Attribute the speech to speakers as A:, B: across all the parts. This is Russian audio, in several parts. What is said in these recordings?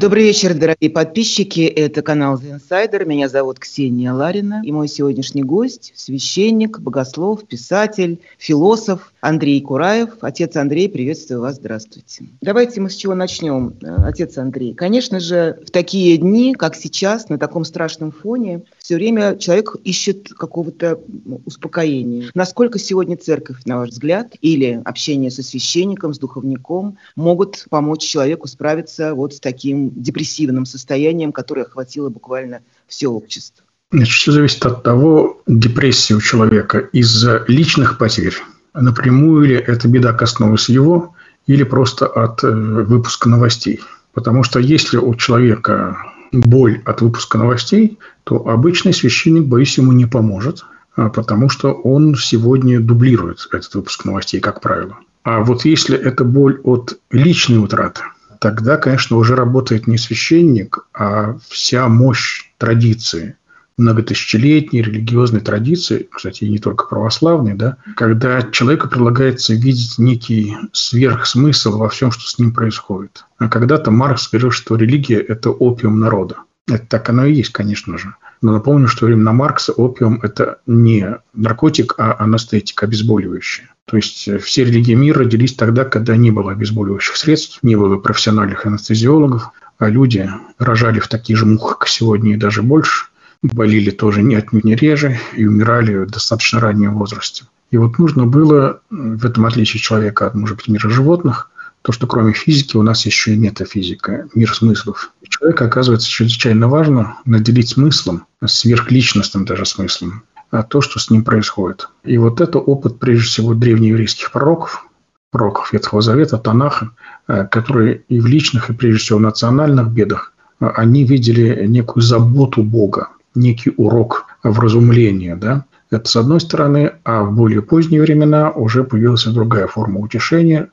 A: Добрый вечер, дорогие подписчики. Это канал The Insider. Меня зовут Ксения Ларина. И мой сегодняшний гость – священник, богослов, писатель, философ Андрей Кураев. Отец Андрей, приветствую вас. Здравствуйте. Давайте мы с чего начнем, отец Андрей. Конечно же, в такие дни, как сейчас, на таком страшном фоне, все время человек ищет какого-то ну, успокоения. Насколько сегодня церковь, на ваш взгляд, или общение со священником, с духовником могут помочь человеку справиться вот с таким депрессивным состоянием, которое охватило буквально все общество?
B: Значит, все зависит от того, депрессия у человека из-за личных потерь, напрямую ли эта беда коснулась его, или просто от э, выпуска новостей. Потому что если у человека боль от выпуска новостей, то обычный священник, боюсь, ему не поможет, а потому что он сегодня дублирует этот выпуск новостей, как правило. А вот если это боль от личной утраты – тогда, конечно, уже работает не священник, а вся мощь традиции, многотысячелетней религиозной традиции, кстати, не только православной, да, когда человеку предлагается видеть некий сверхсмысл во всем, что с ним происходит. А когда-то Маркс говорил, что религия – это опиум народа. Это так оно и есть, конечно же. Но напомню, что времена Маркса опиум – это не наркотик, а анестетик, обезболивающее. То есть э, все религии мира родились тогда, когда не было обезболивающих средств, не было профессиональных анестезиологов, а люди рожали в таких же мухах, как сегодня, и даже больше, болели тоже не отнюдь не реже и умирали в достаточно раннем возрасте. И вот нужно было, в этом отличие человека от, может быть, мира животных, то, что кроме физики у нас еще и метафизика, мир смыслов. И человека, оказывается, чрезвычайно важно наделить смыслом, сверхличностным даже смыслом, а то, что с ним происходит. И вот это опыт, прежде всего, древнееврейских пророков, пророков Ветхого Завета, Танаха, э, которые и в личных, и прежде всего в национальных бедах, э, они видели некую заботу Бога, некий урок вразумления, да, это с одной стороны, а в более поздние времена уже появилась другая форма утешения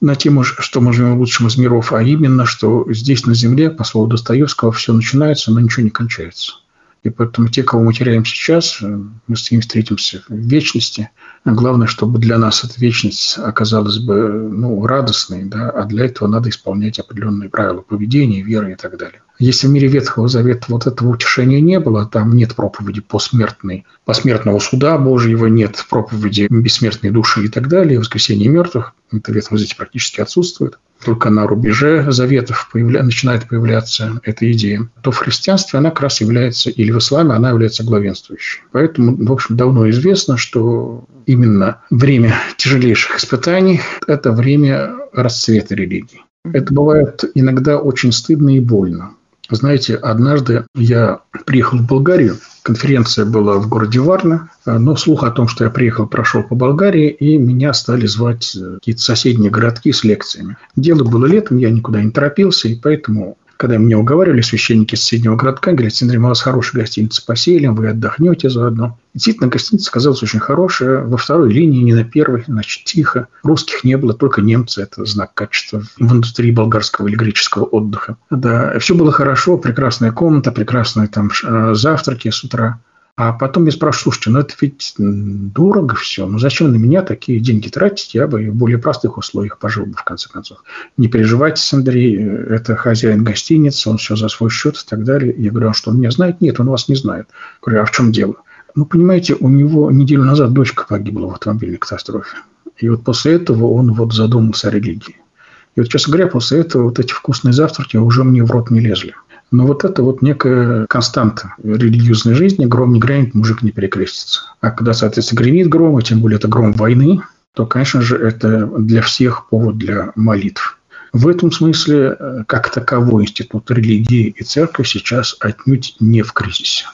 B: на тему, что мы живем в из миров, а именно, что здесь на Земле, по слову Достоевского, все начинается, но ничего не кончается. И поэтому те, кого мы теряем сейчас, э, мы с ними встретимся в вечности. А главное, чтобы для нас эта вечность оказалась бы ну, радостной, да, а для этого надо исполнять определенные правила поведения, веры и так далее. Если в мире Ветхого Завета вот этого утешения не было, там нет проповеди посмертной, посмертного суда Божьего, нет проповеди бессмертной души и так далее, воскресения мертвых, это в Ветхом Завете практически отсутствует только на рубеже заветов появля... начинает появляться эта идея, то в христианстве она как раз является, или в исламе она является главенствующей. Поэтому, в общем, давно известно, что именно время тяжелейших испытаний – это время расцвета религии. Это бывает иногда очень стыдно и больно. Знаете, однажды я приехал в Болгарию, конференция была в городе Варна, но слух о том, что я приехал, прошел по Болгарии, и меня стали звать какие-то соседние городки с лекциями. Дело было летом, я никуда не торопился, и поэтому когда меня уговаривали священники соседнего городка, говорят, Синдрий, у вас хорошая гостиница поселим, вы отдохнете заодно. Действительно, гостиница оказалась очень хорошая. Во второй линии, не на первой, значит, тихо. Русских не было, только немцы. Это знак качества в индустрии болгарского или греческого отдыха. Да, все было хорошо, прекрасная комната, прекрасные там э, завтраки с утра. А потом я спрашиваю, слушайте, ну это ведь дорого все, ну зачем на меня такие деньги тратить, я бы в более простых условиях пожил бы в конце концов. Не переживайте, Андрей, это хозяин гостиницы, он все за свой счет и так далее. Я говорю, а что, он меня знает? Нет, он вас не знает. Я говорю, а в чем дело? Ну, понимаете, у него неделю назад дочка погибла в автомобильной катастрофе. И вот после этого он вот задумался о религии. И вот, честно говоря, после этого вот эти вкусные завтраки уже мне в рот не лезли. Но вот это вот некая константа религиозной жизни. Гром не грянет, мужик не перекрестится. А когда, соответственно, гремит гром, и тем более это гром войны, то, конечно же, это для всех повод для молитв. В этом смысле, э, как таковой институт религии и церковь сейчас отнюдь не в кризисе.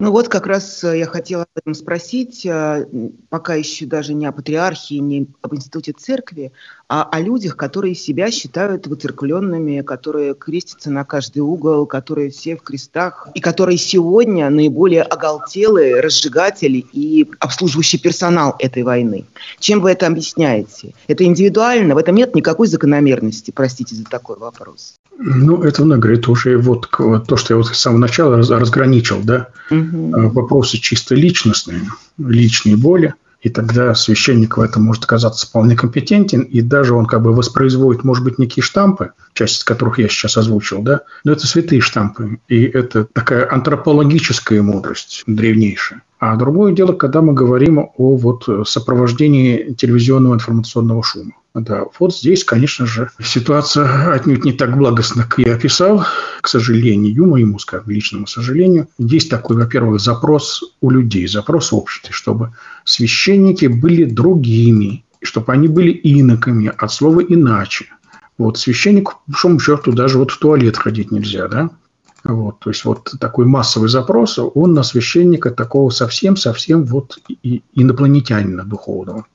A: Ну вот как раз э, я хотела об этом спросить, э, пока еще даже не о патриархии, не об институте церкви, а о людях, которые себя считают выцеркленными, которые крестятся на каждый угол, которые все в крестах, и которые сегодня наиболее оголтелые разжигатели и обслуживающий персонал этой войны. Чем вы это объясняете? Это индивидуально? В этом нет никакой закономерности, простите за такой вопрос.
B: Ну, это много говорит уже вот то, что я вот с самого начала разграничил, да, угу. вопросы чисто личностные, личные боли И тогда священник в этом может оказаться вполне компетентен, и даже он как бы воспроизводит, может быть, некие штампы, часть из которых я сейчас озвучил, да, но это святые штампы, и это такая антропологическая мудрость древнейшая. А другое дело, когда мы говорим о вот сопровождении телевизионного информационного шума. Да, вот здесь, конечно же, ситуация отнюдь не так благостна, как я описал, к сожалению, моему, скажем, личному сожалению. Есть такой, во-первых, запрос у людей, запрос в обществе, чтобы священники были другими, чтобы они были иноками, от слова «иначе». Вот священнику, по большому счету, даже вот в туалет ходить нельзя, да? Вот, то есть вот такой массовый запрос, он на священника такого совсем-совсем вот инопланетянина духовного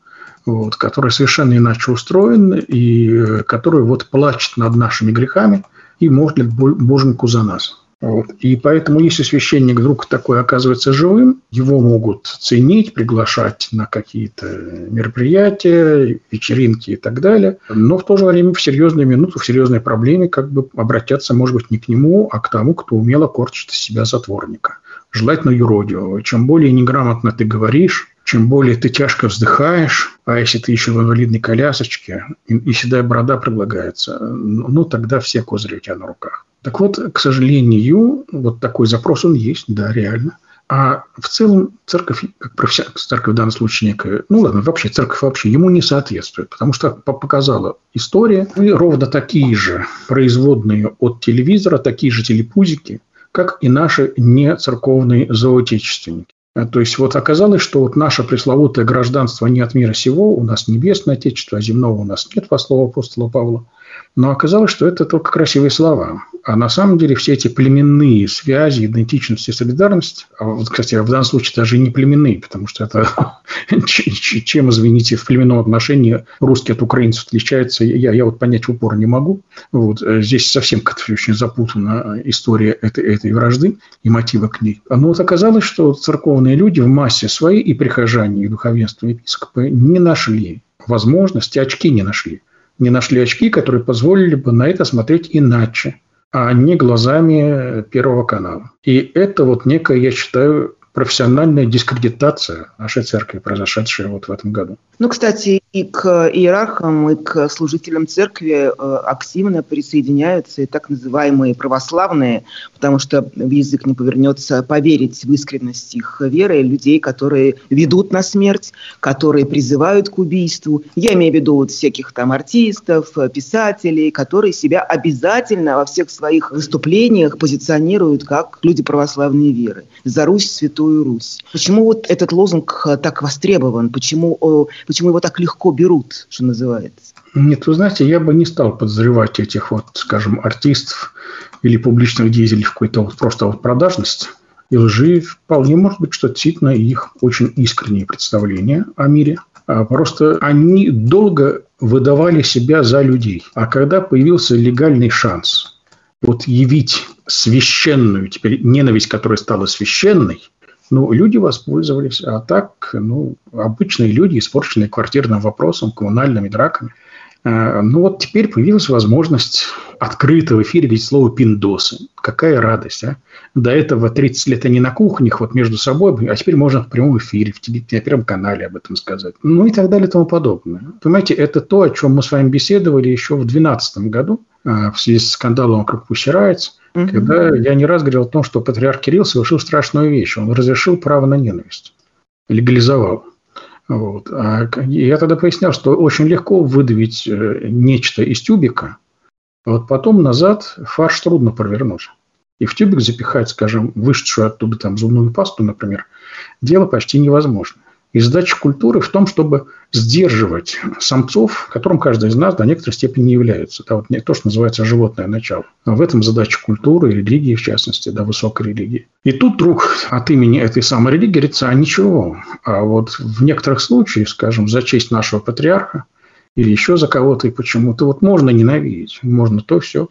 B: вот, который совершенно иначе устроен и э, который вот плачет над нашими грехами и молит Боженьку за нас. Вот. И поэтому, если священник вдруг такой оказывается живым, его могут ценить, приглашать на какие-то мероприятия, вечеринки и так далее. Но в то же время в серьезную минуту, в серьезной проблеме как бы обратятся, может быть, не к нему, а к тому, кто умело корчит из себя затворника. Желательно юродивого. Чем более неграмотно ты говоришь, чем более ты тяжко вздыхаешь, а если ты еще в инвалидной колясочке, и, и седая борода предлагается, ну, тогда все козыри у тебя на руках. Так вот, к сожалению, вот такой запрос он есть, да, реально. А в целом церковь, как профессиональная церковь в данном случае некая, ну ладно, вообще церковь вообще ему не соответствует, потому что показала история, и ровно такие же производные от телевизора, такие же телепузики, как и наши нецерковные зоотечественники. Э, то есть вот оказалось, что вот наше пресловутое гражданство не от мира сего, у нас небесное отечество, а земного у нас нет, по слову апостола Павла. Но оказалось, что это только красивые слова. А на самом деле все эти племенные связи, идентичность и солидарность, а вот, кстати, в данном случае даже не племенные, потому что это чем, извините, в племенном отношении русский от украинцев отличается, я, я вот понять в упор не могу. Вот, э, здесь совсем как-то очень запутана история этой, этой вражды и мотива к ней. Но вот оказалось, что церковные люди в массе своей и прихожане, и духовенство, и епископы не нашли возможности, очки не нашли не нашли очки, которые позволили бы на это смотреть иначе, а не глазами Первого канала. И это вот некая, я считаю, профессиональная дискредитация нашей церкви, произошедшая вот в этом году.
A: Ну, кстати, и к иерархам, и к служителям церкви э, активно присоединяются и так называемые православные, потому что в язык не повернется поверить в искренность их веры людей, которые ведут на смерть, которые призывают к убийству. Я имею в виду вот всяких там артистов, писателей, которые себя обязательно во всех своих выступлениях позиционируют как люди православной веры. За Русь, Святую Русь. Почему вот этот лозунг так востребован? Почему Почему его так легко берут, что называется?
B: Нет, вы знаете, я бы не стал подозревать этих вот, скажем, артистов или публичных деятелей в какой-то вот просто вот продажность и лжи. Вполне может быть, что действительно их очень искреннее представление о мире. А просто они долго выдавали себя за людей. А когда появился легальный шанс вот явить священную, теперь ненависть, которая стала священной, ну, люди воспользовались, а так, ну, обычные люди, испорченные квартирным вопросом, коммунальными драками. А, ну, вот теперь появилась возможность открыто в эфире говорить слово «пиндосы». Какая радость, а? До этого 30 лет они на кухнях вот между собой, а теперь можно в прямом эфире, в, на Первом канале об этом сказать. Ну и так далее и тому подобное. Понимаете, это то, о чем мы с вами беседовали еще в 2012 году а, в связи с скандалом вокруг Пусирайц угу. когда я не раз говорил о том, что патриарх Кирилл совершил страшную вещь. Он разрешил право на ненависть, легализовал. Вот. А я тогда пояснял, что очень легко выдавить э, нечто из тюбика, а вот потом назад фарш трудно провернуть. И в тюбик запихать, скажем, вышедшую оттуда там зубную пасту, например, дело почти невозможно. И задача культуры в том, чтобы сдерживать самцов, которым каждый из нас до некоторой степени не является. Да, вот то, что называется животное начало. В этом задача культуры, религии, в частности, да, высокой религии. И тут вдруг от имени этой самой религии говорится, а ничего. А вот в некоторых случаях, скажем, за честь нашего патриарха или еще за кого-то и почему-то, вот можно ненавидеть, можно то все.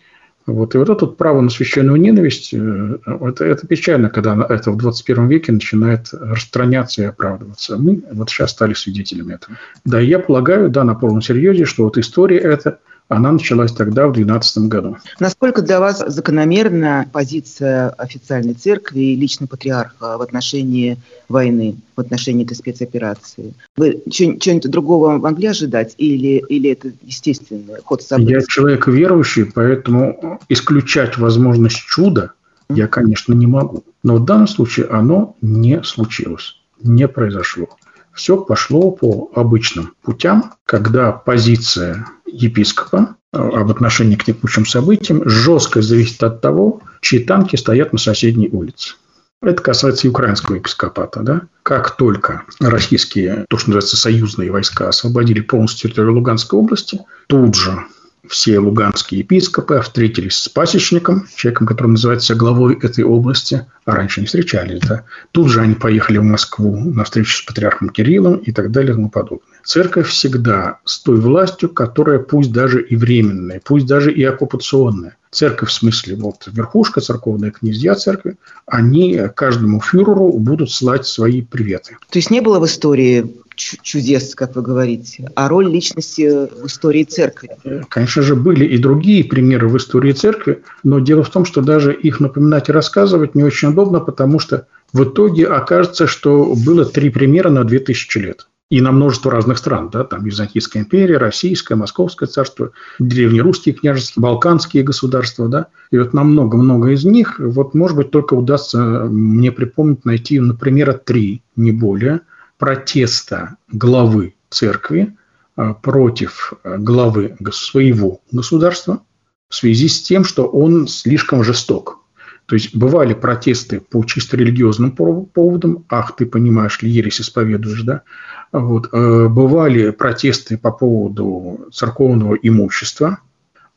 B: Вот. И вот это вот право на священную ненависть, э, это, это печально, когда это в 21 веке начинает распространяться и оправдываться. Мы вот сейчас стали свидетелями этого. Да, я полагаю, да, на полном серьезе, что вот история эта она началась тогда, в 2012 году.
A: Насколько для вас закономерна позиция официальной церкви и лично патриарха в отношении войны, в отношении этой спецоперации? Вы что-нибудь другого могли ожидать или, или это естественный ход событий?
B: Я человек верующий, поэтому исключать возможность чуда я, конечно, не могу. Но в данном случае оно не случилось, не произошло все пошло по обычным путям, когда позиция епископа э, об отношении к текущим событиям жестко зависит от того, чьи танки стоят на соседней улице. Это касается и украинского епископата. Да? Как только российские, то, что называется, союзные войска освободили полностью территорию Луганской области, тут же все луганские епископы встретились с пасечником, человеком, который называется главой этой области, а раньше не встречались. Да? Тут же они поехали в Москву на встречу с патриархом Кириллом и так далее и тому подобное. Церковь всегда с той властью, которая пусть даже и временная, пусть даже и оккупационная. Церковь в смысле вот верхушка, церковная князья церкви, они каждому фюреру будут слать свои приветы.
A: То есть не было в истории чудес, как вы говорите, а роль личности в истории церкви.
B: Конечно же, были и другие примеры в истории церкви, но дело в том, что даже их напоминать и рассказывать не очень удобно, потому что в итоге окажется, что было три примера на 2000 лет. И на множество разных стран, да, там Византийская империя, Российское, Московское царство, древнерусские княжества, балканские государства, да. И вот на много-много из них, вот, может быть, только удастся мне припомнить, найти, например, три, не более – протеста главы церкви а, против а, главы своего государства в связи с тем, что он слишком жесток. То есть бывали протесты по чисто религиозным поводам, ах, ты понимаешь ли, ересь исповедуешь, да? Вот. А, бывали протесты по поводу церковного имущества,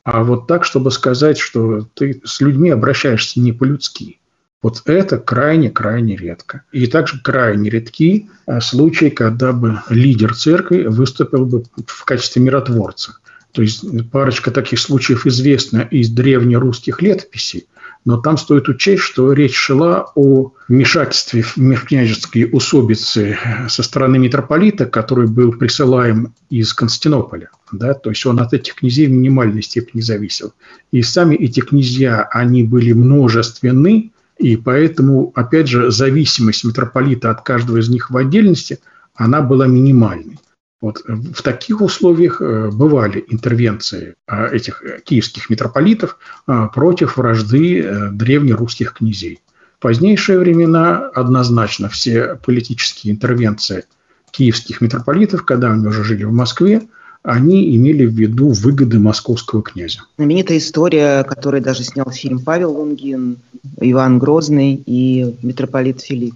B: а вот так, чтобы сказать, что ты с людьми обращаешься не по-людски, вот это крайне-крайне редко. И также крайне редки а, случаи, когда бы лидер церкви выступил бы в качестве миротворца. То есть парочка таких случаев известна из древнерусских летописей, но там стоит учесть, что речь шла о вмешательстве в межкняжеские усобицы со стороны митрополита, который был присылаем из Константинополя. Да? То есть он от этих князей в минимальной степени зависел. И сами эти князья, они были множественны, и поэтому, опять же, зависимость митрополита от каждого из них в отдельности, она была минимальной. Вот в таких условиях э, бывали интервенции э, этих э, киевских митрополитов против вражды древнерусских князей. В позднейшие времена однозначно все политические интервенции киевских митрополитов, когда они уже жили в Москве, они имели в виду выгоды московского князя.
A: Знаменитая история, которую даже снял фильм Павел Лунгин, Иван Грозный и митрополит Филипп.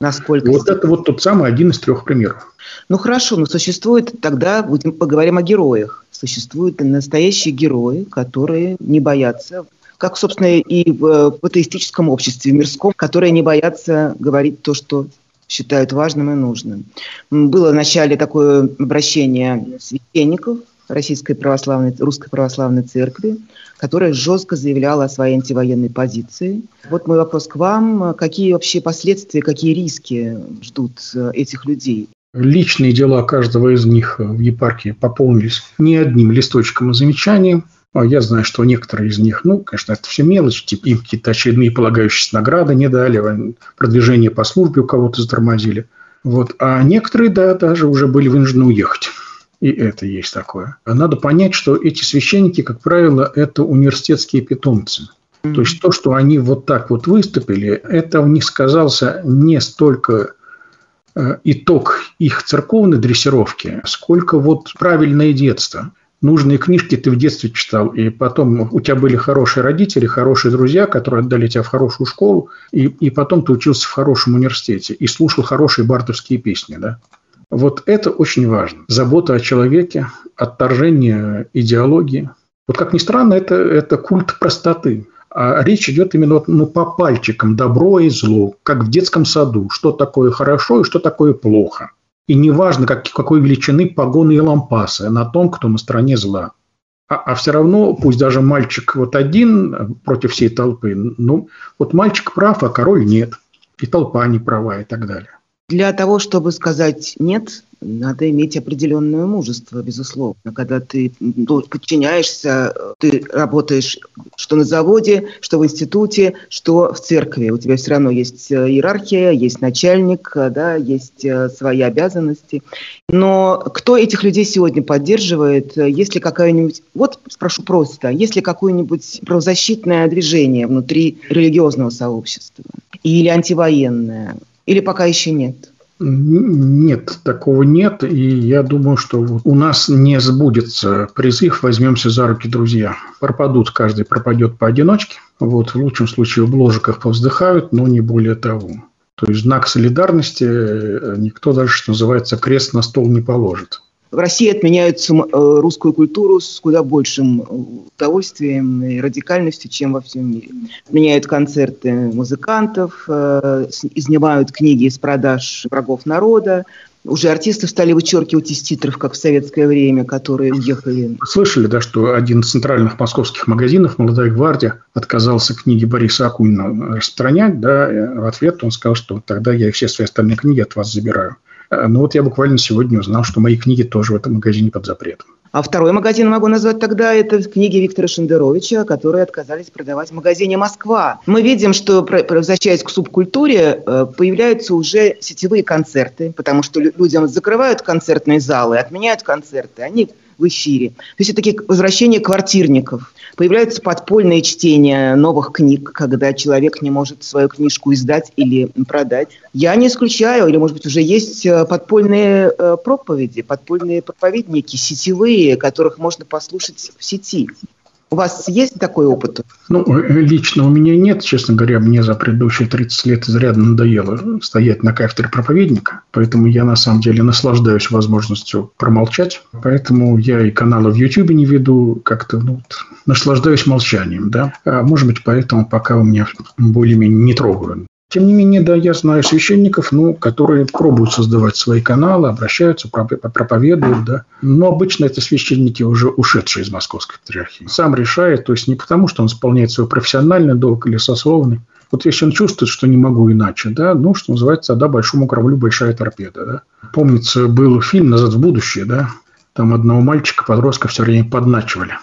B: Насколько вот это вот тот самый один из трех примеров.
A: Ну хорошо, но существует, тогда будем поговорим о героях. Существуют настоящие герои, которые не боятся как, собственно, и в патеистическом обществе, в мирском, которые не боятся говорить то, что считают важным и нужным. Было в начале такое обращение священников Российской православной, Русской православной церкви, которая жестко заявляла о своей антивоенной позиции. Вот мой вопрос к вам. Какие вообще последствия, какие риски ждут э, этих людей?
B: Личные дела каждого из них в епархии пополнились не одним листочком и замечанием. А я знаю, что некоторые из них, ну, конечно, это все мелочь, типа им какие-то очередные полагающиеся награды не дали, продвижение по службе у кого-то затормозили. Вот. А некоторые, да, даже уже были вынуждены уехать. И это есть такое. Надо понять, что эти священники, как правило, это университетские питомцы. То есть то, что они вот так вот выступили, это у них сказался не столько э, итог их церковной дрессировки, сколько вот правильное детство – нужные книжки ты в детстве читал, и потом у тебя были хорошие родители, хорошие друзья, которые отдали тебя в хорошую школу, и, и потом ты учился в хорошем университете и слушал хорошие бардовские песни, да? Вот это очень важно. Забота о человеке, отторжение идеологии. Вот как ни странно, это, это культ простоты. А речь идет именно ну, по пальчикам добро и зло, как в детском саду, что такое хорошо и что такое плохо. И неважно, как, какой величины погоны и лампасы на том, кто на стороне зла. А, а все равно, пусть даже мальчик вот один против всей толпы, ну, вот мальчик прав, а король нет. И толпа не права и так далее.
A: Для того, чтобы сказать «нет», надо иметь определенное мужество, безусловно. Когда ты подчиняешься, ты работаешь что на заводе, что в институте, что в церкви. У тебя все равно есть э, иерархия, есть начальник, э, да, есть э, свои обязанности. Но кто этих людей сегодня поддерживает? Есть ли какая-нибудь... Вот спрошу просто. Есть ли какое-нибудь правозащитное движение внутри религиозного сообщества? Или антивоенное? Или пока еще нет?
B: Нет, такого нет. И я думаю, что у нас не сбудется призыв «возьмемся за руки, друзья». Пропадут, каждый пропадет поодиночке. Вот, в лучшем случае в ложиках повздыхают, но не более того. То есть знак солидарности э, никто даже, что называется, крест на стол не положит.
A: В России отменяют э, русскую культуру с куда большим э, удовольствием и радикальностью, чем во всем мире. Отменяют концерты музыкантов, э, изнимают книги из продаж врагов народа, уже артисты стали вычеркивать из титров, как в советское время, которые уехали.
B: Слышали, да, что один из центральных московских магазинов «Молодая гвардия» отказался книги Бориса Акунина распространять, да, в ответ он сказал, что тогда я все свои остальные книги от вас забираю. Э, ну вот я буквально сегодня узнал, что мои книги тоже в этом магазине под запретом.
A: А второй магазин могу назвать тогда, это книги Виктора Шендеровича, которые отказались продавать в магазине «Москва». Мы видим, что, возвращаясь к субкультуре, э, появляются уже сетевые концерты, потому что людям закрывают концертные залы, отменяют концерты. Они в эфире. То есть это такие возвращения квартирников. Появляются подпольные чтения новых книг, когда человек не может свою книжку издать или продать. Я не исключаю, или, может быть, уже есть э, подпольные э, проповеди, подпольные проповедники, сетевые, которых можно послушать в сети. У вас есть такой опыт?
B: Ну, лично у меня нет, честно говоря. Мне за предыдущие 30 лет изрядно надоело стоять на кафедре проповедника. Поэтому я на самом деле наслаждаюсь возможностью промолчать. Поэтому я и каналы в YouTube не веду. Как-то ну, наслаждаюсь молчанием. Да? А может быть, поэтому пока у меня более-менее не трогают. Тем не менее, да, я знаю священников, ну, которые пробуют создавать свои каналы, обращаются, проповедуют, да. Но обычно это священники, уже ушедшие из московской патриархии. Сам решает, то есть не потому, что он исполняет свой профессиональный долг или сословный. Вот если он чувствует, что не могу иначе, да, ну, что называется, да, большому кораблю большая торпеда, да. Помнится, был фильм «Назад в будущее», да, там одного мальчика, подростка все время подначивали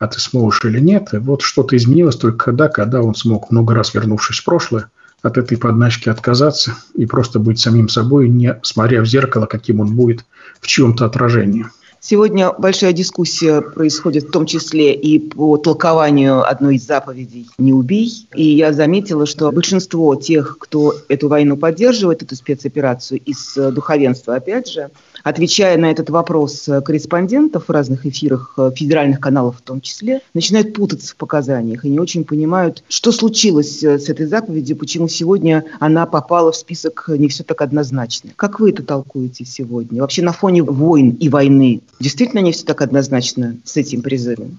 B: а ты сможешь или нет. И вот что-то изменилось только когда, когда он смог, много раз вернувшись в прошлое, от этой подначки отказаться и просто быть самим собой, не смотря в зеркало, каким он будет в чьем-то отражении.
A: Сегодня большая дискуссия происходит в том числе и по толкованию одной из заповедей «Не убей». И я заметила, что большинство тех, кто эту войну поддерживает, эту спецоперацию из духовенства, опять же, отвечая на этот вопрос э, корреспондентов в разных эфирах э, федеральных каналов в том числе, начинают путаться в показаниях и не очень понимают, что случилось э, с этой заповедью, почему сегодня она попала в список не все так однозначно. Как вы это толкуете сегодня? Вообще на фоне войн и войны действительно не все так однозначно с этим призывом?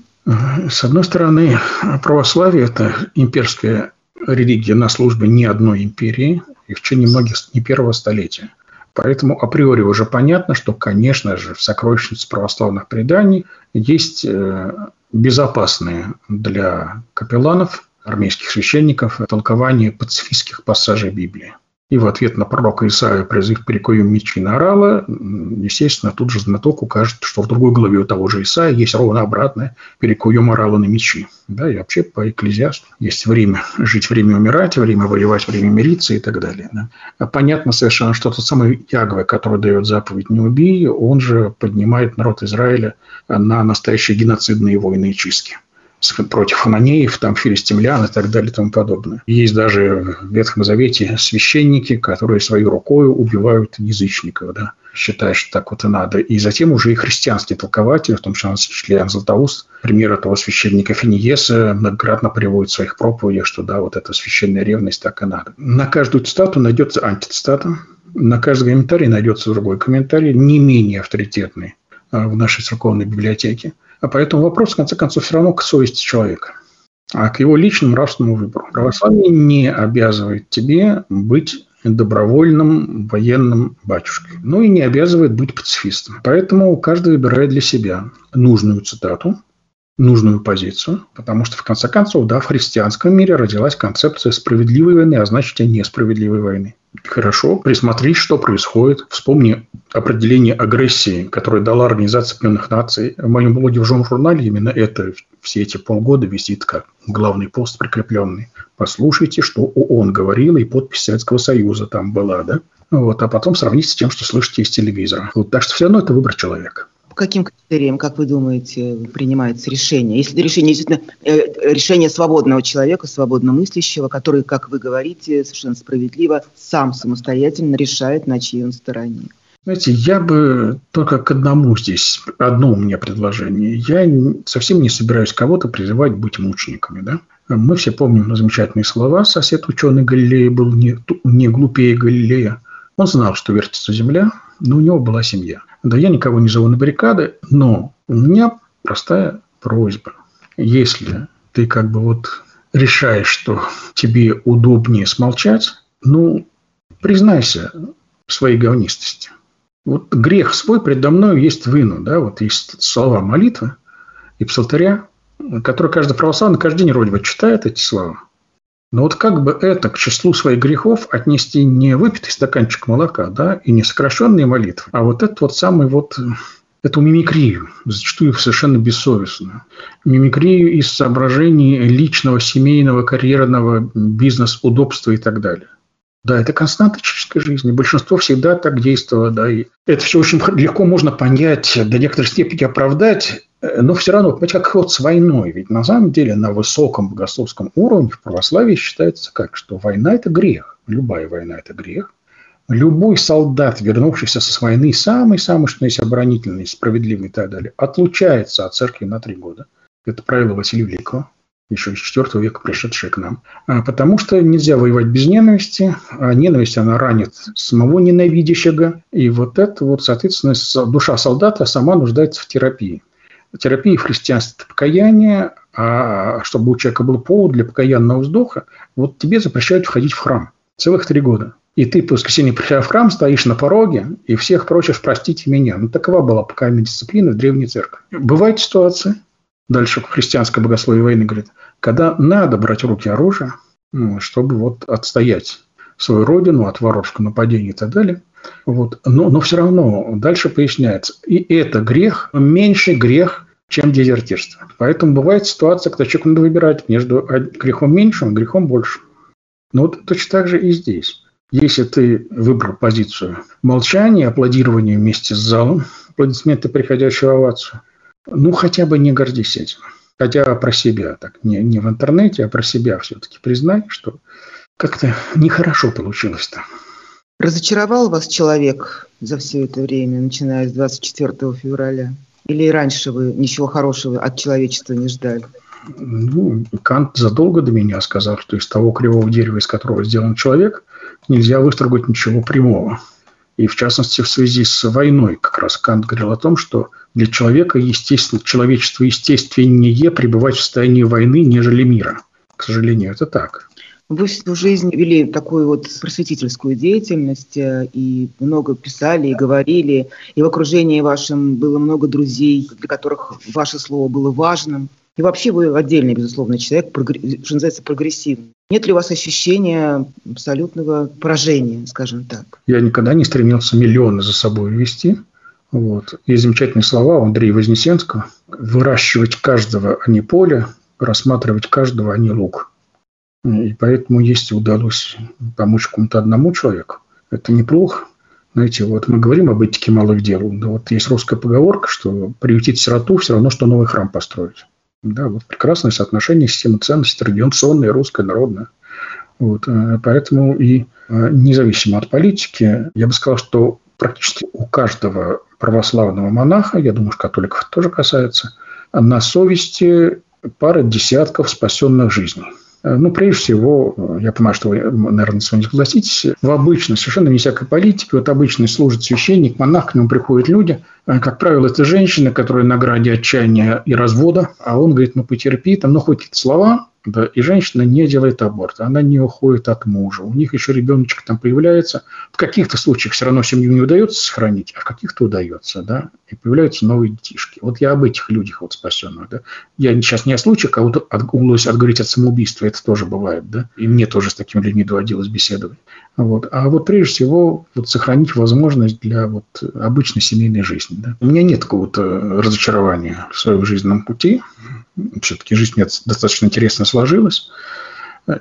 B: С одной стороны, православие – это имперская религия на службе не одной империи и в течение многих не первого столетия. Поэтому априори уже понятно, что, конечно же, в сокровищнице православных преданий есть э, безопасные для капелланов, армейских священников, толкования пацифистских пассажей Библии. И в ответ на пророка Исаия призыв «перекуем мечи на орала», естественно, тут же знаток укажет, что в другой главе у того же Исаия есть ровно обратное «перекуем орала на мечи». Да, и вообще по экклезиасту есть время жить, время умирать, время воевать, время мириться и так далее. Да. А понятно совершенно, что тот самый Ягве, который дает заповедь «не убей», он же поднимает народ Израиля на настоящие геноцидные войны и чистки против хананеев, там, филистимлян и так далее и тому подобное. Есть даже в Ветхом Завете священники, которые своей рукой убивают язычников, да, считая, что так вот и надо. И затем уже и христианские толкователи, в том числе Иоанн Златоуст, пример этого священника Финиеса, многократно приводит в своих проповедях, что да, вот эта священная ревность так и надо. На каждую цитату найдется антицитата, на каждый комментарий найдется другой комментарий, не менее авторитетный а, в нашей церковной библиотеке. А поэтому вопрос, в конце концов, все равно к совести человека, а к его личному нравственному выбору. Православие не обязывает тебе быть добровольным военным батюшкой. Ну и не обязывает быть пацифистом. Поэтому каждый выбирает для себя нужную цитату, нужную позицию, потому что, в конце концов, да, в христианском мире родилась концепция справедливой войны, а значит и несправедливой войны. Хорошо, присмотрись, что происходит. Вспомни определение агрессии, которое дала Организация Объединенных Наций. В моем блоге в журнале именно это все эти полгода висит как главный пост прикрепленный. Послушайте, что ООН говорила, и подпись Советского Союза там была, да? Вот, а потом сравните с тем, что слышите из телевизора. Вот, так что все равно это выбор человека.
A: По каким критериям, как вы думаете, принимается решение? Если это решение действительно э, решение свободного человека, свободно мыслящего, который, как вы говорите, совершенно справедливо сам самостоятельно решает, на чьей он стороне.
B: Знаете, я бы только к одному здесь, одно у меня предложение. Я совсем не собираюсь кого-то призывать быть мучениками. Да? Мы все помним замечательные слова. Сосед ученый Галилея был не, не глупее Галилея. Он знал, что вертится Земля, но у него была семья. Да, я никого не зову на баррикады, но у меня простая просьба. Если ты как бы вот решаешь, что тебе удобнее смолчать, ну, признайся в своей говнистости. Вот грех свой предо мной есть вину, да, вот есть слова молитвы и псалтыря, которые каждый православный каждый день вроде бы читает эти слова – но вот как бы это к числу своих грехов отнести не выпитый стаканчик молока, да, и не сокращенные молитвы, а вот этот вот самый вот эту мимикрию, зачастую совершенно бессовестную. Мимикрию из соображений личного, семейного, карьерного, бизнес-удобства и так далее. Да, это константа человеческой жизни. Большинство всегда так действовало, да, и это все очень легко можно понять, до некоторой степени оправдать, Э, но все равно, понимаете, как вот с войной. Ведь на самом деле на высоком богословском уровне в православии считается как, что война – это грех. Любая война – это грех. Любой солдат, вернувшийся с войны, самый-самый, что есть оборонительный, справедливый и так далее, отлучается от церкви на три года. Это правило Василия Великого, еще из IV века пришедшее к нам. А, потому что нельзя воевать без ненависти, а ненависть, она ранит самого ненавидящего. И вот это вот, соответственно, душа солдата сама нуждается в терапии. Терапия в христианстве – это покаяние, а чтобы у человека был повод для покаянного вздоха, вот тебе запрещают входить в храм целых три года. И ты по воскресенье, приходя в храм, стоишь на пороге и всех просишь «простите меня». Ну, такова была покаянная дисциплина в Древней Церкви. Бывают ситуации, дальше христианское богословие войны говорит, когда надо брать в руки оружие, ну, чтобы вот отстоять свою родину от воровского нападения и так далее. Вот. Но, но все равно дальше поясняется. И это грех, меньший грех, чем дезертирство. Поэтому бывает ситуация, когда человеку надо выбирать между грехом меньшим и грехом большим. Но вот точно так же и здесь. Если ты выбрал позицию молчания, аплодирования вместе с залом, аплодисменты приходящего овацию, ну хотя бы не гордись этим. Хотя про себя, так не, не в интернете, а про себя все-таки признай, что как-то нехорошо получилось-то.
A: Разочаровал вас человек за все это время, начиная с 24 февраля? Или раньше вы ничего хорошего от человечества не ждали?
B: Ну, Кант задолго до меня сказал, что из того кривого дерева, из которого сделан человек, нельзя выстрогать ничего прямого. И в частности, в связи с войной как раз Кант говорил о том, что для человека, естественно, человечество естественнее пребывать в состоянии войны, нежели мира. К сожалению, это так.
A: Вы всю жизнь вели такую вот просветительскую деятельность э, и много писали и говорили, и в окружении вашем было много друзей, для которых ваше слово было важным. И вообще вы отдельный, безусловно, человек, что называется, прогрессивный. Нет ли у вас ощущения абсолютного поражения, скажем так?
B: Я никогда не стремился миллионы за собой вести. Вот. Есть замечательные слова у Андрея Вознесенского. Выращивать каждого, а не поле, рассматривать каждого, а не лук. И поэтому, если удалось помочь кому-то одному человеку, это неплохо. Знаете, вот мы говорим об этике малых дел. Да вот есть русская поговорка, что приютить сироту все равно, что новый храм построить. Да, вот прекрасное соотношение системы ценностей, традиционная, русская, народная. Вот, э, поэтому и э, независимо от политики, я бы сказал, что практически у каждого православного монаха, я думаю, что католиков тоже касается, на совести пара десятков спасенных жизней. Э, ну, прежде всего, я понимаю, что вы, наверное, с вами согласитесь, в обычной, совершенно не всякой политике, вот обычный служит священник, монах, к нему приходят люди, как правило, это женщина, которая на граде отчаяния и развода, а он говорит, ну потерпи, там, ну хоть эти слова, да, и женщина не делает аборт, она не уходит от мужа. У них еще ребеночек там появляется. В каких-то случаях все равно семью не удается сохранить, а в каких-то удается, да, и появляются новые детишки. Вот я об этих людях вот спасенных, да. Я сейчас не о случаях, а вот удалось отговорить от самоубийства, это тоже бывает, да. И мне тоже с такими людьми доводилось беседовать. Вот. А вот прежде всего вот сохранить возможность для вот обычной семейной жизни, да. У меня нет какого-то разочарования в своем жизненном пути все-таки жизнь мне достаточно интересно сложилась.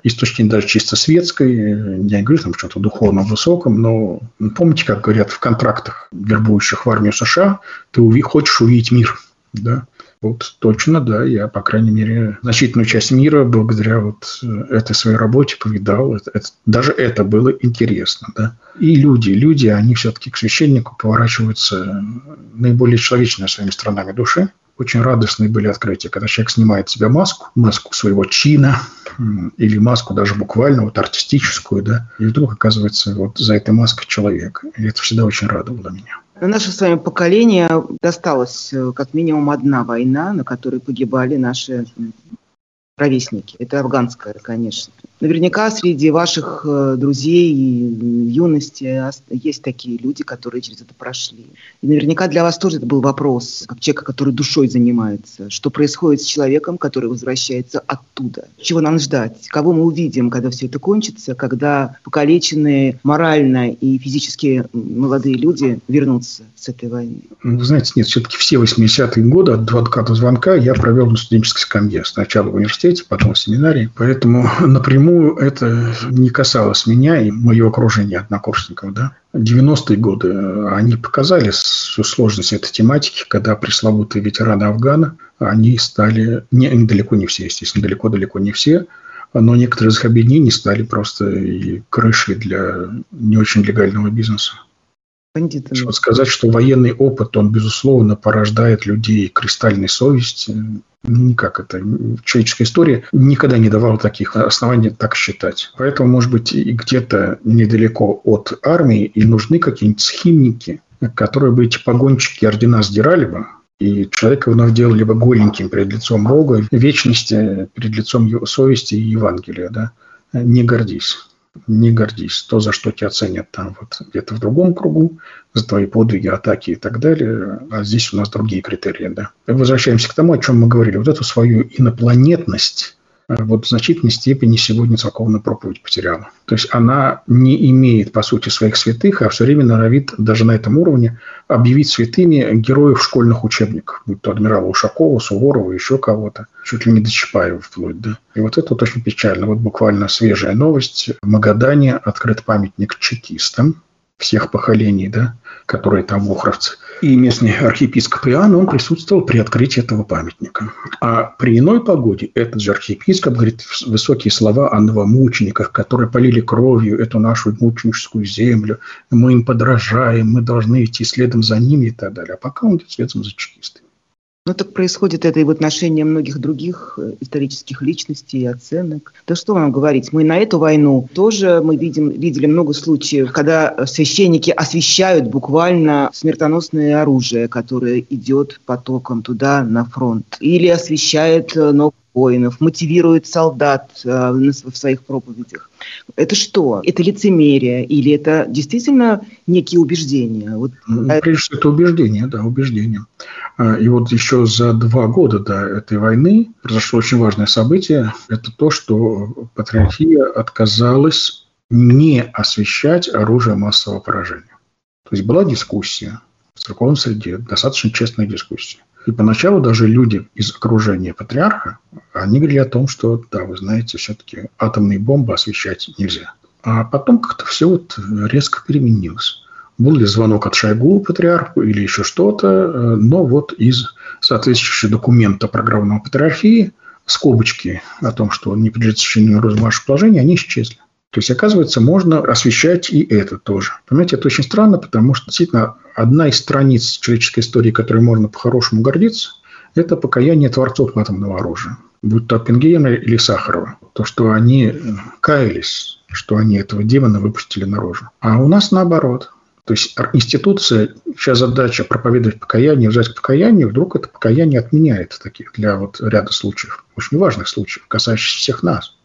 B: И с точки зрения даже чисто светской, я не говорю там что-то духовном высоком, но помните, как говорят в контрактах, вербующих в армию США, ты хочешь увидеть мир. Да? Вот точно, да, я, по крайней мере, значительную часть мира благодаря вот этой своей работе повидал. Это, это, даже это было интересно, да. И люди, люди, они все-таки к священнику поворачиваются наиболее человечными своими сторонами души очень радостные были открытия, когда человек снимает себе маску, маску своего чина, или маску даже буквально вот артистическую, да, и вдруг оказывается вот за этой маской человек. И это всегда очень радовало меня.
A: Наше с вами поколение досталось э, как минимум одна война, на которой погибали наши ровесники. Это афганская, конечно. Наверняка среди ваших э, друзей юности есть такие люди, которые через это прошли. И наверняка для вас тоже это был вопрос, как человека, который душой занимается. Что происходит с человеком, который возвращается оттуда? Чего нам ждать? Кого мы увидим, когда все это кончится? Когда покалеченные морально и физически молодые люди вернутся с этой войны?
B: Ну, вы знаете, нет, все-таки все 80-е годы от звонка до звонка я провел на студенческой скамье. Сначала в университете, потом в семинарии. Поэтому напрямую напрямую это не касалось меня и моего окружения однокурсников. Да? 90-е годы э, они показали всю сложность этой тематики, когда пресловутые ветераны Афгана, они стали, не, далеко не все, естественно, далеко-далеко не все, но некоторые из их объединений стали просто и крышей для не очень легального бизнеса. Бандитами. Чтобы сказать, что военный опыт, он, безусловно, порождает людей кристальной совести, никак это человеческая история никогда не давала таких оснований так считать. Поэтому, может быть, и где-то недалеко от армии и нужны какие-нибудь схимники, которые бы эти погонщики ордена сдирали бы, и человека вновь делали бы голеньким перед лицом Бога, вечности перед лицом его совести и Евангелия. Да? Не гордись не гордись. То, за что тебя ценят там вот где-то в другом кругу, за твои подвиги, атаки и так далее. А здесь у нас другие критерии, да. Возвращаемся к тому, о чем мы говорили. Вот эту свою инопланетность вот в значительной степени сегодня церковную проповедь потеряла. То есть она не имеет, по сути, своих святых, а все время норовит даже на этом уровне объявить святыми героев школьных учебников, будь то адмирала Ушакова, Суворова, еще кого-то, чуть ли не до Чапаева вплоть. Да? И вот это вот очень печально. Вот буквально свежая новость. В Магадане открыт памятник чекистам всех поколений, да, которые там ухровцы – и местный архиепископ Иоанн, он присутствовал при открытии этого памятника. А при иной погоде этот же архиепископ говорит высокие слова о новомучениках, которые полили кровью эту нашу мученическую землю, мы им подражаем, мы должны идти следом за ними и так далее. А пока он идет следом за чекистами.
A: Ну так происходит это и в отношении многих других э, исторических личностей и оценок. Да что вам говорить, мы на эту войну тоже мы видим, видели много случаев, когда священники освещают буквально смертоносное оружие, которое идет потоком туда на фронт. Или освещает э, новых воинов, мотивирует солдат э, в своих проповедях. Это что? Это лицемерие или это действительно некие убеждения?
B: Вот... Ну, прежде всего, это убеждение, да, убеждение. А, и вот еще за два года до этой войны произошло очень важное событие. Это то, что патриархия отказалась не освещать оружие массового поражения. То есть была дискуссия в церковном среде, достаточно честная дискуссия. И поначалу даже люди из окружения патриарха, они говорили о том, что, да, вы знаете, все-таки атомные бомбы освещать нельзя. А потом как-то все вот резко переменилось. Был ли звонок от Шойгу патриарху или еще что-то, но вот из соответствующего документа программного патриархии скобочки о том, что он не подлежит сочинению вашего положения, они исчезли. То есть, оказывается, можно освещать и это тоже. Понимаете, это очень странно, потому что действительно одна из страниц человеческой истории, которой можно по-хорошему гордиться, это покаяние творцов атомного оружия, будь то Оппенгеймер или Сахарова. То, что они каялись, что они этого демона выпустили наружу. А у нас наоборот. То есть институция, сейчас задача проповедовать покаяние, взять к покаянию, вдруг это покаяние отменяет таких для вот ряда случаев, очень важных случаев, касающихся всех нас.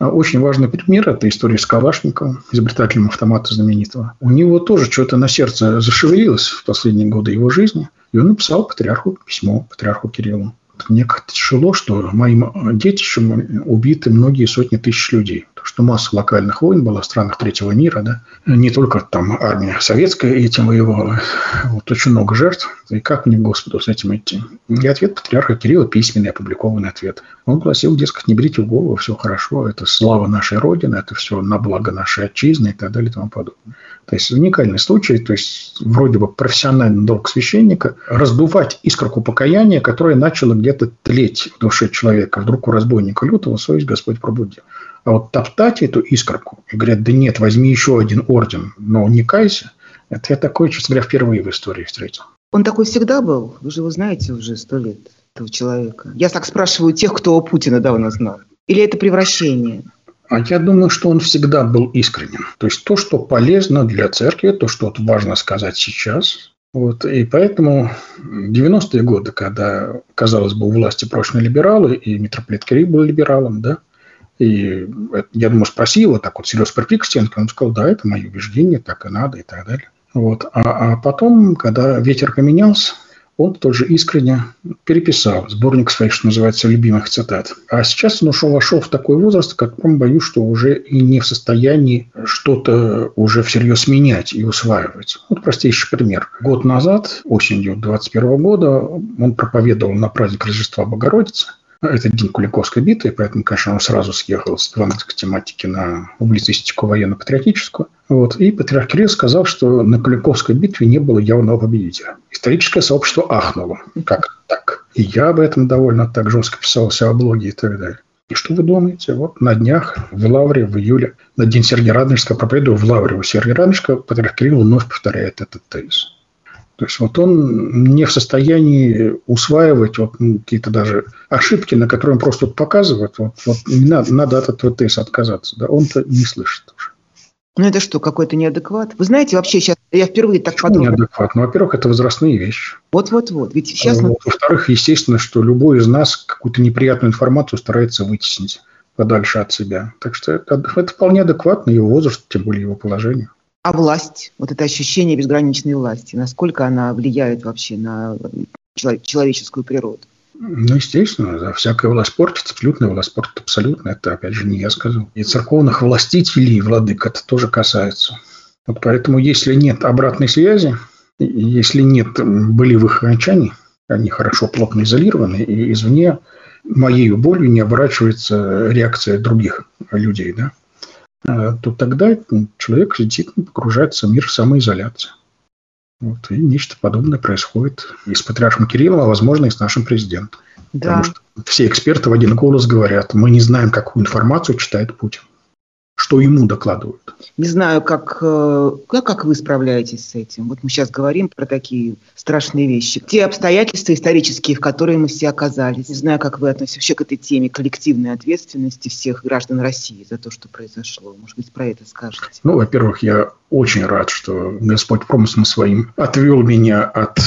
B: А очень важный пример – это история с Калашниковым, изобретателем автомата знаменитого. У него тоже что-то на сердце зашевелилось в последние годы его жизни, и он написал патриарху письмо, патриарху Кириллу. Мне как-то тяжело, что моим детищем убиты многие сотни тысяч людей что масса локальных войн была в странах третьего мира, да, не только там армия советская этим воевала, вот очень много жертв, и как мне Господу с этим идти? И ответ патриарха Кирилла письменный, опубликованный ответ. Он гласил, дескать, не берите в голову, все хорошо, это слава нашей Родины, это все на благо нашей отчизны и так далее и тому подобное. То есть уникальный случай, то есть вроде бы профессиональный долг священника раздувать искорку покаяния, которая начала где-то тлеть в душе человека. Вдруг у разбойника лютого совесть Господь пробудил. А вот топтать эту искорку и говорят, да нет, возьми еще один орден, но не кайся, это я такой, честно говоря, впервые в истории встретил.
A: Он такой всегда был? Вы же его знаете уже сто лет, этого человека. Я так спрашиваю тех, кто Путина давно знал. Или это превращение?
B: А я думаю, что он всегда был искренен. То есть то, что полезно для церкви, то, что вот важно сказать сейчас. Вот, и поэтому 90-е годы, когда, казалось бы, у власти прочные либералы, и митрополит Кирилл был либералом, да, и я думаю, спросил его так вот серьезно припик к он сказал, да, это мое убеждение, так и надо и так далее. Вот. А, а потом, когда ветер поменялся, он тоже искренне переписал сборник своих, что называется, любимых цитат. А сейчас он ушел, вошел в такой возраст, как я боюсь, что уже и не в состоянии что-то уже всерьез менять и усваивать. Вот простейший пример. Год назад, осенью 2021 года, он проповедовал на праздник Рождества Богородицы – это день Куликовской битвы, поэтому, конечно, он сразу съехал с ивановской тематики на публицистику военно-патриотическую. Вот. И патриарх Кирилл сказал, что на Куликовской битве не было явного победителя. Историческое сообщество ахнуло. Как так? И я об этом довольно так жестко писал в блоге и так далее. И что вы думаете? Вот на днях в Лавре, в июле, на день Сергея Радонежского проповедую в Лавре у Сергея Радонежского, патриарх Кирилл вновь повторяет этот тезис. То есть вот он не в состоянии усваивать вот ну, какие-то даже ошибки, на которые он просто вот показывает. Вот, вот не надо, надо от этого теста отказаться. Да? Он-то не слышит уже.
A: Ну это что, какой-то неадекват? Вы знаете, вообще сейчас я впервые так
B: Почему подумала. неадекват? Ну, во-первых, это возрастные вещи.
A: Вот-вот-вот. Ведь сейчас... А,
B: во-вторых, естественно, что любой из нас какую-то неприятную информацию старается вытеснить подальше от себя. Так что это, это вполне адекватно его возраст, тем более его положение.
A: А власть, вот это ощущение безграничной власти, насколько она влияет вообще на человеческую природу?
B: Ну, естественно, да, всякая власть портится, абсолютная власть портит абсолютно. Это, опять же, не я сказал. И церковных властителей, владык, это тоже касается. Вот поэтому, если нет обратной связи, если нет болевых окончаний, они хорошо плотно изолированы, и извне моей болью не оборачивается реакция других людей, да, то тогда человек сидит, погружается в мир самоизоляции. Вот, и нечто подобное происходит и с патриархом Кириллом, а возможно и с нашим президентом. Да. Потому что все эксперты в один голос говорят, мы не знаем, какую информацию читает Путин что ему докладывают.
A: Не знаю, как, э, как, как вы справляетесь с этим. Вот мы сейчас говорим про такие страшные вещи. Те обстоятельства исторические, в которые мы все оказались. Не знаю, как вы относитесь вообще к этой теме коллективной ответственности всех граждан России за то, что произошло. Может быть, про это скажете?
B: Ну, во-первых, я очень рад, что Господь промыслом своим отвел меня от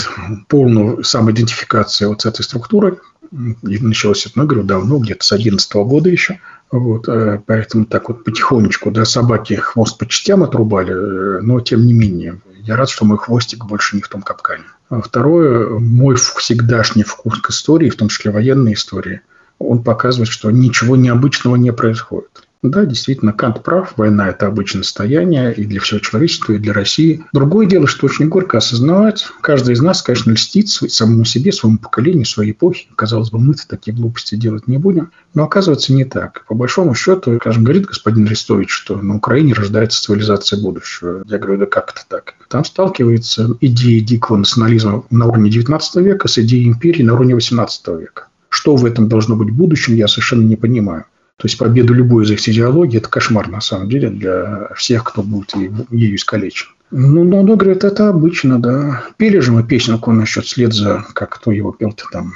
B: полной самоидентификации вот с этой структурой. И началось это, ну, говорю, давно, где-то с 2011 года еще. Вот, э, поэтому так вот потихонечку, да, собаки хвост по частям отрубали, э, но тем не менее, я рад, что мой хвостик больше не в том капкане. А второе, мой всегдашний вкус к истории, в том числе военной истории, он показывает, что ничего необычного не происходит. Да, действительно, Кант прав. Война – это обычное состояние и для всего человечества, и для России. Другое дело, что очень горько осознавать. Каждый из нас, конечно, льстит самому себе, своему поколению, своей эпохе. Казалось бы, мы-то такие глупости делать не будем. Но оказывается, не так. По большому счету, скажем, говорит господин Арестович, что на Украине рождается цивилизация будущего. Я говорю, да как это так? Там сталкивается идея дикого национализма на уровне 19 века с идеей империи на уровне 18 века. Что в этом должно быть будущем, я совершенно не понимаю. То есть победу любой из их идеологий – это кошмар, на самом деле, для всех, кто будет ею искалечен. Ну, но, ну, говорит, это обычно, да. Пели же мы песенку насчет след за, как кто его пел-то там,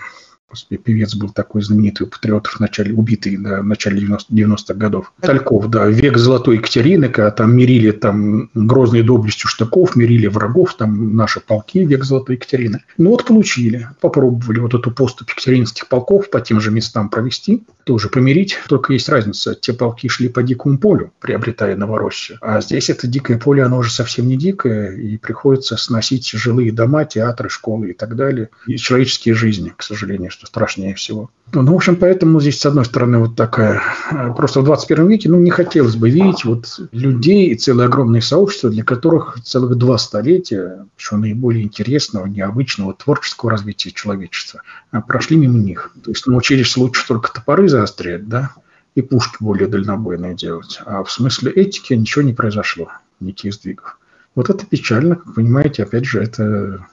B: Певец был такой знаменитый патриот в начале, убитый да, в начале 90, 90-х годов. Тальков, да, век золотой Екатерины, когда там мирили там грозной доблестью штыков, мирили врагов, там наши полки, век золотой Екатерины. Ну вот получили, попробовали вот эту поступь екатеринских полков по тем же местам провести, тоже помирить. Только есть разница, те полки шли по дикому полю, приобретая Новороссию. А здесь это дикое поле, оно уже совсем не дикое, и приходится сносить жилые дома, театры, школы и так далее. И человеческие жизни, к сожалению, что страшнее всего. Ну, в общем, поэтому здесь, с одной стороны, вот такая... Э, просто в 21 веке, ну, не хотелось бы видеть вот людей и целые огромные сообщества, для которых целых два столетия, что наиболее интересного, необычного, творческого развития человечества, а прошли мимо них. То есть научились лучше только топоры заострять, да, и пушки более дальнобойные делать. А в смысле этики ничего не произошло, никаких сдвигов. Вот это печально, как понимаете, опять же, это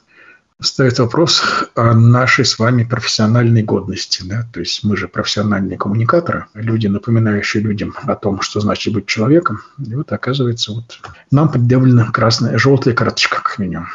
B: ставит вопрос о нашей с вами профессиональной годности. Да? То есть мы же профессиональные коммуникаторы, люди, напоминающие людям о том, что значит быть человеком. И вот оказывается, вот нам предъявлена красная, желтая карточка, как минимум.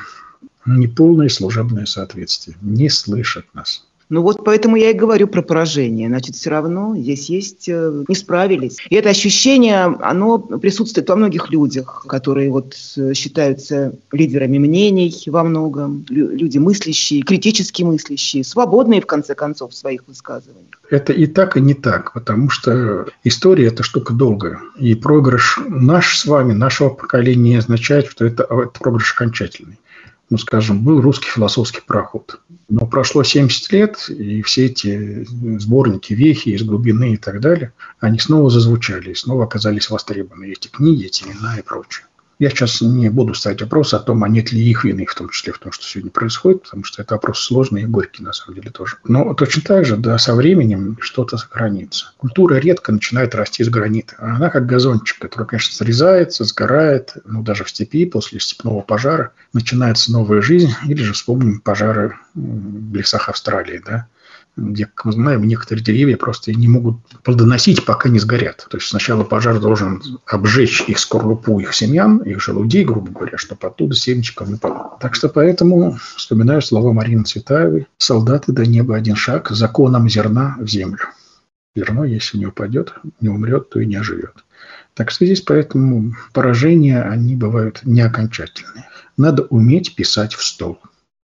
B: Неполное служебное соответствие. Не слышат нас.
A: Ну вот поэтому я и говорю про поражение. Значит, все равно здесь есть, э, не справились. И это ощущение, оно присутствует во многих людях, которые вот э, считаются лидерами мнений во многом, люди мыслящие, критически мыслящие, свободные, в конце концов, в своих высказываниях.
B: Это и так, и не так, потому что история – это штука долгая. И проигрыш наш с вами, нашего поколения означает, что это, это проигрыш окончательный ну, скажем, был русский философский проход. Но прошло 70 лет, и все эти сборники, вехи из глубины и так далее, они снова зазвучали, и снова оказались востребованы. Эти книги, эти имена и прочее. Я сейчас не буду ставить вопрос о том, а нет ли их вины, в том числе в том, что сегодня происходит, потому что это вопрос сложный и горький, на самом деле, тоже. Но точно так же, да, со временем что-то сохранится. Культура редко начинает расти из гранита. Она как газончик, который, конечно, срезается, сгорает, ну, даже в степи после степного пожара начинается новая жизнь, или же вспомним пожары в лесах Австралии, да, где, как мы знаем, некоторые деревья просто не могут плодоносить, пока не сгорят. То есть сначала пожар должен обжечь их скорлупу, их семян, их желудей, грубо говоря, чтобы оттуда семечко выпало. Так что поэтому вспоминаю слова Марины Цветаевой «Солдаты до неба один шаг, законом зерна в землю». Зерно, если не упадет, не умрет, то и не оживет. Так что здесь поэтому поражения, они бывают не окончательные. Надо уметь писать в стол.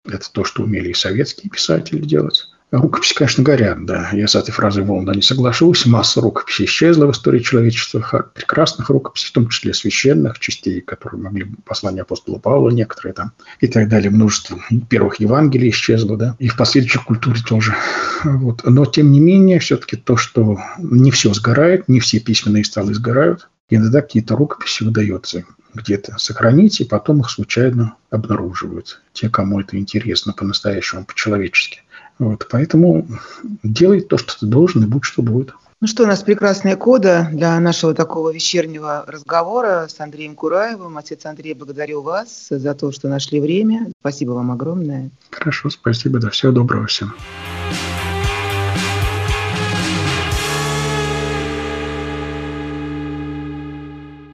B: Это то, что умели и советские писатели делать. Рукописи, конечно, горят, да. Я с этой фразой волна не соглашусь. Масса рукописей исчезла в истории человечества, прекрасных рукописей, в том числе священных частей, которые могли послание апостола Павла некоторые там и так далее. Множество первых Евангелий исчезло, да, и в последующей культуре тоже. Вот. Но, тем не менее, все-таки то, что не все сгорает, не все письменные столы сгорают, иногда какие-то рукописи удается где-то сохранить, и потом их случайно обнаруживают. Те, кому это интересно по-настоящему, по-человечески. Вот, поэтому делай то, что ты должен, и будь что будет.
A: Ну что, у нас прекрасная кода для нашего такого вечернего разговора с Андреем Кураевым. Отец Андрей, благодарю вас за то, что нашли время. Спасибо вам огромное.
B: Хорошо, спасибо. Да, всего доброго всем.